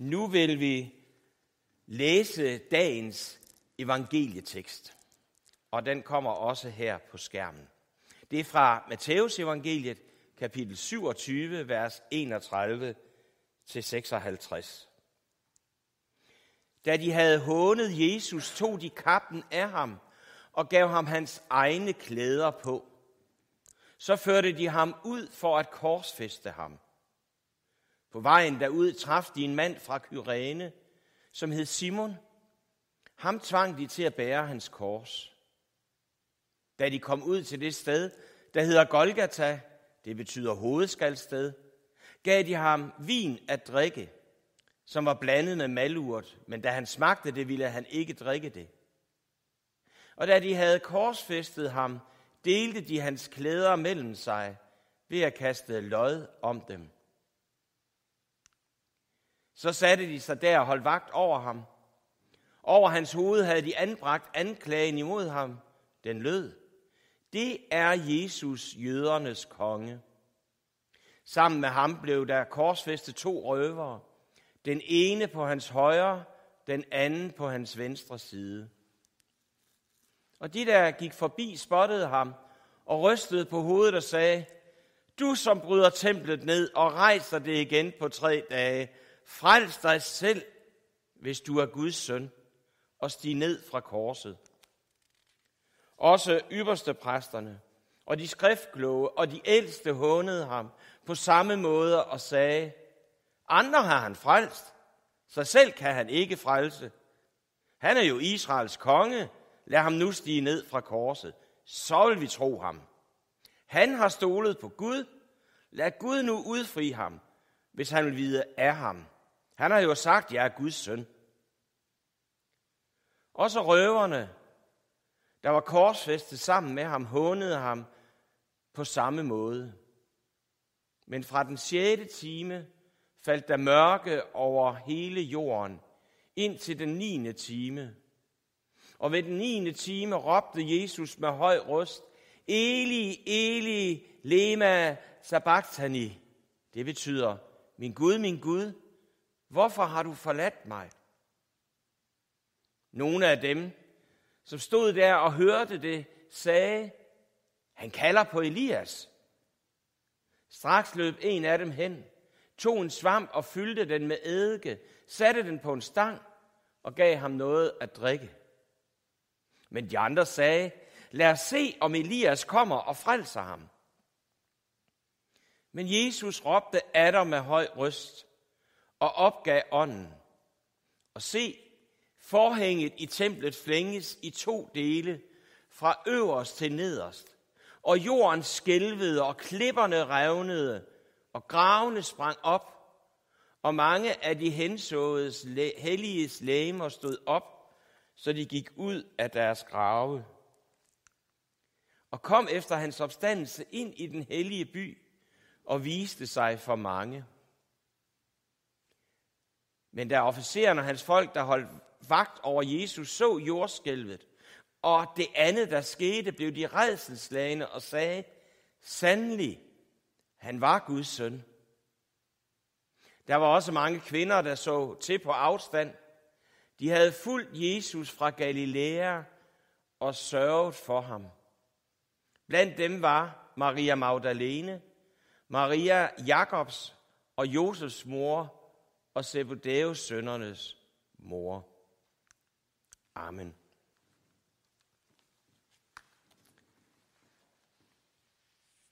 Nu vil vi læse dagens evangelietekst, og den kommer også her på skærmen. Det er fra Matteus evangeliet, kapitel 27, vers 31 til 56. Da de havde hånet Jesus, tog de kappen af ham og gav ham hans egne klæder på. Så førte de ham ud for at korsfeste ham. På vejen derud traf de en mand fra Kyrene, som hed Simon. Ham tvang de til at bære hans kors. Da de kom ud til det sted, der hedder Golgata, det betyder hovedskalsted, gav de ham vin at drikke, som var blandet med malurt, men da han smagte det, ville han ikke drikke det. Og da de havde korsfæstet ham, delte de hans klæder mellem sig ved at kaste lod om dem. Så satte de sig der og holdt vagt over ham. Over hans hoved havde de anbragt anklagen imod ham. Den lød, det er Jesus, jødernes konge. Sammen med ham blev der korsfæstet to røvere. Den ene på hans højre, den anden på hans venstre side. Og de, der gik forbi, spottede ham og rystede på hovedet og sagde, du som bryder templet ned og rejser det igen på tre dage, frels dig selv, hvis du er Guds søn, og stig ned fra korset. Også ypperste præsterne og de skriftkloge og de ældste hånede ham på samme måde og sagde, andre har han frelst, så selv kan han ikke frelse. Han er jo Israels konge, lad ham nu stige ned fra korset, så vil vi tro ham. Han har stolet på Gud, lad Gud nu udfri ham, hvis han vil vide af ham. Han har jo sagt, jeg er Guds søn. Også røverne, der var korsfæstet sammen med ham, hånede ham på samme måde. Men fra den sjette time faldt der mørke over hele jorden, ind til den niende time. Og ved den niende time råbte Jesus med høj røst, Eli, Eli, lema sabachthani. Det betyder, min Gud, min Gud, hvorfor har du forladt mig? Nogle af dem, som stod der og hørte det, sagde, han kalder på Elias. Straks løb en af dem hen, tog en svamp og fyldte den med eddike, satte den på en stang og gav ham noget at drikke. Men de andre sagde, lad os se, om Elias kommer og frelser ham. Men Jesus råbte Adam med høj røst og opgav ånden. Og se, forhænget i templet flænges i to dele, fra øverst til nederst. Og jorden skælvede, og klipperne revnede, og gravene sprang op, og mange af de hensåedes helliges lægemer stod op, så de gik ud af deres grave. Og kom efter hans opstandelse ind i den hellige by, og viste sig for mange. Men da officeren og hans folk, der holdt vagt over Jesus, så jordskælvet, og det andet, der skete, blev de redselslagende og sagde, sandelig, han var Guds søn. Der var også mange kvinder, der så til på afstand. De havde fulgt Jesus fra Galilea og sørget for ham. Blandt dem var Maria Magdalene, Maria Jakobs og Josefs mor og Zebedeus sønnernes mor. Amen.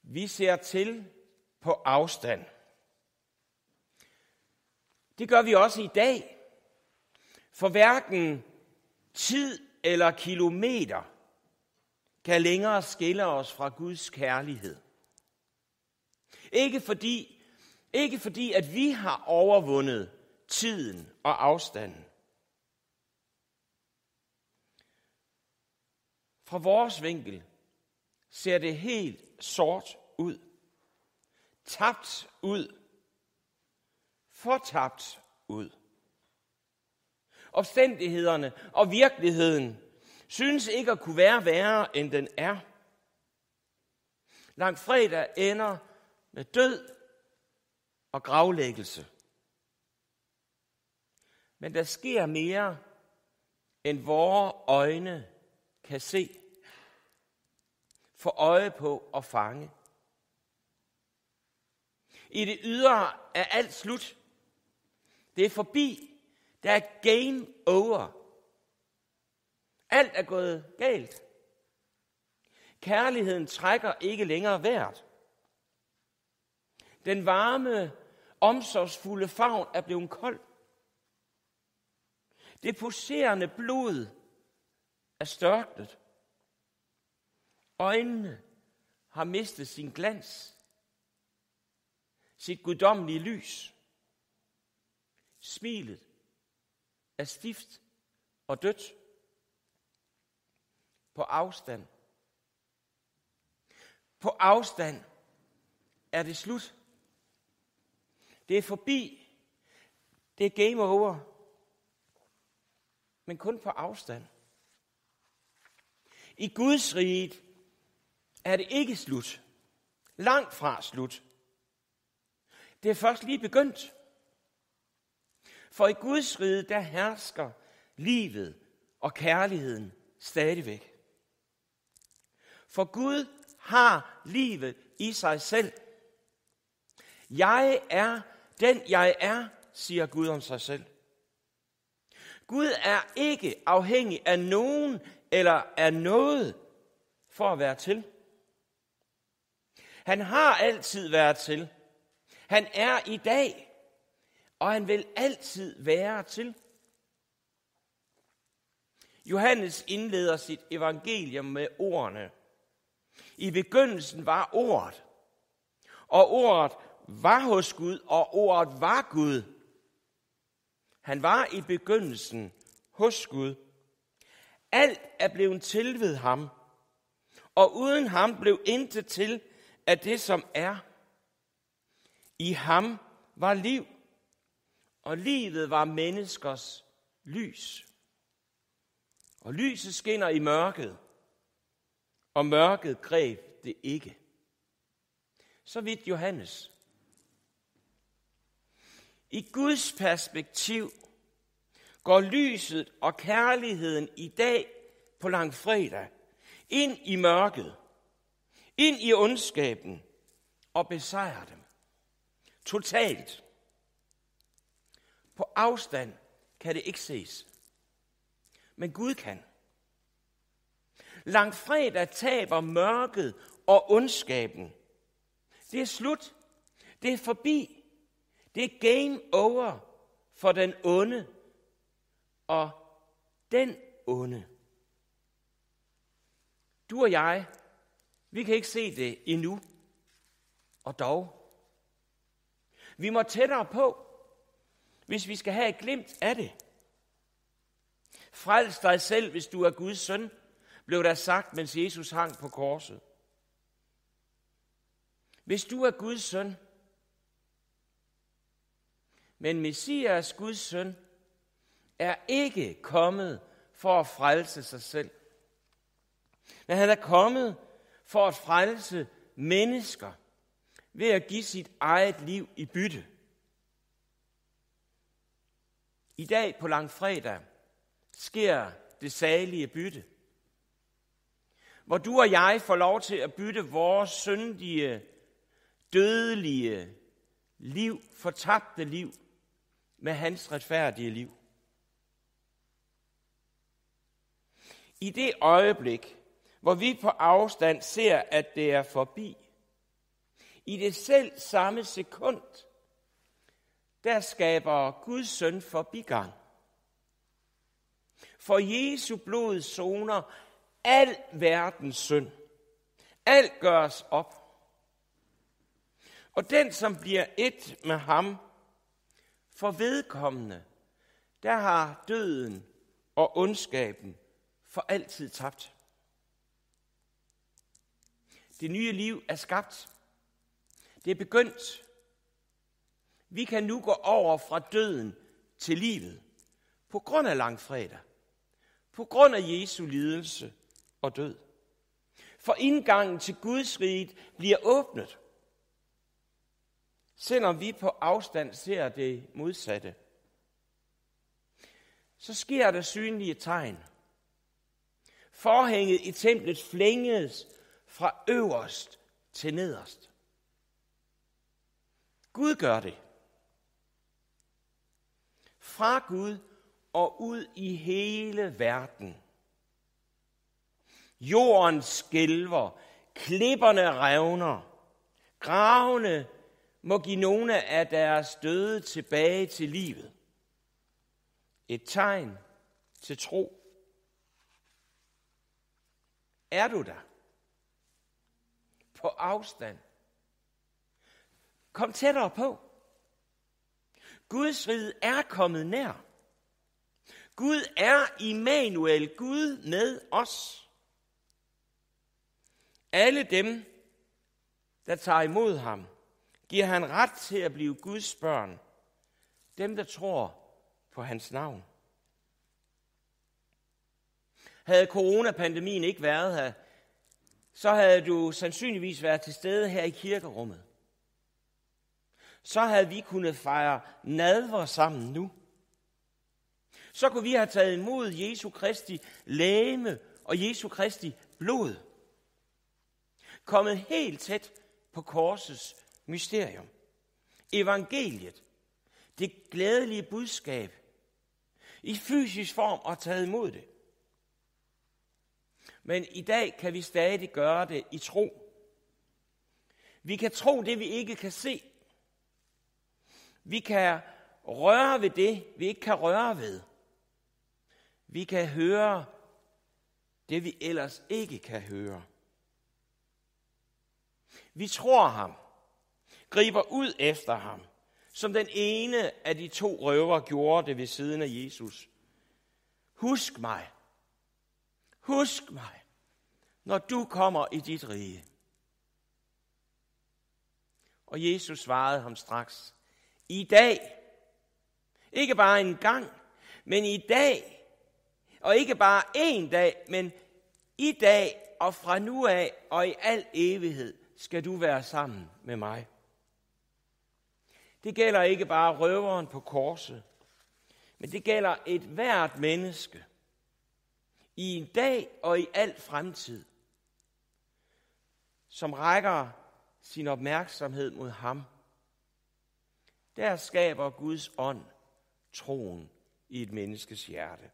Vi ser til på afstand. Det gør vi også i dag. For hverken tid eller kilometer kan længere skille os fra Guds kærlighed. Ikke fordi, ikke fordi, at vi har overvundet tiden og afstanden. Fra vores vinkel ser det helt sort ud. Tabt ud. Fortabt ud. Opstændighederne og virkeligheden synes ikke at kunne være værre, end den er. Langfredag ender med død og gravlæggelse. Men der sker mere, end vores øjne kan se, få øje på og fange. I det ydre er alt slut. Det er forbi. Der er game over. Alt er gået galt. Kærligheden trækker ikke længere værd. Den varme, omsorgsfulde favn er blevet kold. Det poserende blod er størknet. Øjnene har mistet sin glans, sit guddommelige lys. Smilet er stift og dødt på afstand. På afstand er det slut. Det er forbi. Det er game over. Men kun på afstand. I Guds rige er det ikke slut. Langt fra slut. Det er først lige begyndt. For i Guds rige, der hersker livet og kærligheden stadigvæk. For Gud har livet i sig selv. Jeg er den, jeg er, siger Gud om sig selv. Gud er ikke afhængig af nogen eller af noget for at være til. Han har altid været til. Han er i dag, og han vil altid være til. Johannes indleder sit evangelium med ordene. I begyndelsen var ordet, og ordet var hos Gud, og ordet var Gud. Han var i begyndelsen hos Gud. Alt er blevet til ved ham, og uden ham blev intet til af det, som er. I ham var liv, og livet var menneskers lys. Og lyset skinner i mørket, og mørket greb det ikke. Så vidt Johannes. I Guds perspektiv går lyset og kærligheden i dag på langfredag ind i mørket, ind i ondskaben og besejrer dem. Totalt. På afstand kan det ikke ses. Men Gud kan. Langfredag taber mørket og ondskaben. Det er slut. Det er forbi. Det er game over for den onde og den onde. Du og jeg, vi kan ikke se det endnu. Og dog. Vi må tættere på, hvis vi skal have et glimt af det. Frels dig selv, hvis du er Guds søn, blev der sagt, mens Jesus hang på korset. Hvis du er Guds søn, men Messias, Guds søn, er ikke kommet for at frelse sig selv. Men han er kommet for at frelse mennesker ved at give sit eget liv i bytte. I dag på langfredag sker det salige bytte. Hvor du og jeg får lov til at bytte vores syndige, dødelige liv, fortabte liv, med hans retfærdige liv. I det øjeblik, hvor vi på afstand ser, at det er forbi, i det selv samme sekund, der skaber Guds søn forbigang. For Jesu blod zoner al verdens synd. Alt gøres op. Og den, som bliver et med ham, for vedkommende, der har døden og ondskaben for altid tabt. Det nye liv er skabt. Det er begyndt. Vi kan nu gå over fra døden til livet på grund af langfredag. På grund af Jesu lidelse og død. For indgangen til Guds rige bliver åbnet. Selvom vi på afstand ser det modsatte. så sker der synlige tegn. Forhænget i templet flænges fra øverst til nederst. Gud gør det. Fra Gud og ud i hele verden. Jorden skælver, klipperne revner, gravene må give nogle af deres døde tilbage til livet. Et tegn til tro. Er du der? På afstand. Kom tættere på. Guds rige er kommet nær. Gud er Immanuel, Gud med os. Alle dem, der tager imod ham, giver han ret til at blive Guds børn. Dem, der tror på hans navn. Havde coronapandemien ikke været her, så havde du sandsynligvis været til stede her i kirkerummet. Så havde vi kunnet fejre nadver sammen nu. Så kunne vi have taget imod Jesu Kristi læme og Jesu Kristi blod. Kommet helt tæt på korsets mysterium. Evangeliet. Det glædelige budskab. I fysisk form og taget imod det. Men i dag kan vi stadig gøre det i tro. Vi kan tro det, vi ikke kan se. Vi kan røre ved det, vi ikke kan røre ved. Vi kan høre det, vi ellers ikke kan høre. Vi tror ham, griber ud efter ham, som den ene af de to røver gjorde det ved siden af Jesus. Husk mig. Husk mig, når du kommer i dit rige. Og Jesus svarede ham straks, i dag, ikke bare en gang, men i dag, og ikke bare en dag, men i dag og fra nu af og i al evighed skal du være sammen med mig. Det gælder ikke bare røveren på korset, men det gælder et hvert menneske i en dag og i al fremtid, som rækker sin opmærksomhed mod ham. Der skaber Guds ånd troen i et menneskes hjerte.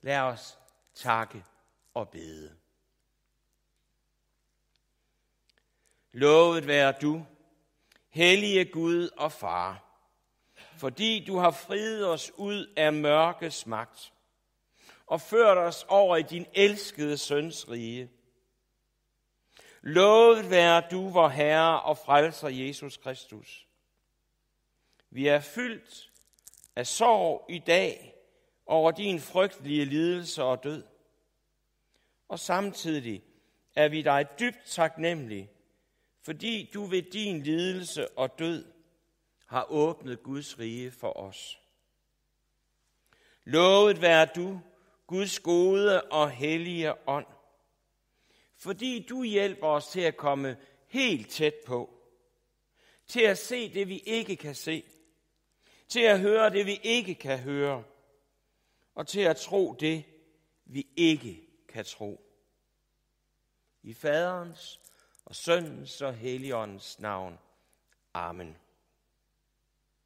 Lad os takke og bede. Lovet være du, hellige Gud og Far, fordi du har friet os ud af mørkets magt og ført os over i din elskede søns rige. Lovet være du, vor Herre og frelser Jesus Kristus. Vi er fyldt af sorg i dag over din frygtelige lidelse og død. Og samtidig er vi dig dybt taknemmelige fordi du ved din lidelse og død har åbnet Guds rige for os. Lovet være du, Guds gode og hellige ånd, fordi du hjælper os til at komme helt tæt på, til at se det, vi ikke kan se, til at høre det, vi ikke kan høre, og til at tro det, vi ikke kan tro. I faderens og søndens og helligåndens navn. Amen.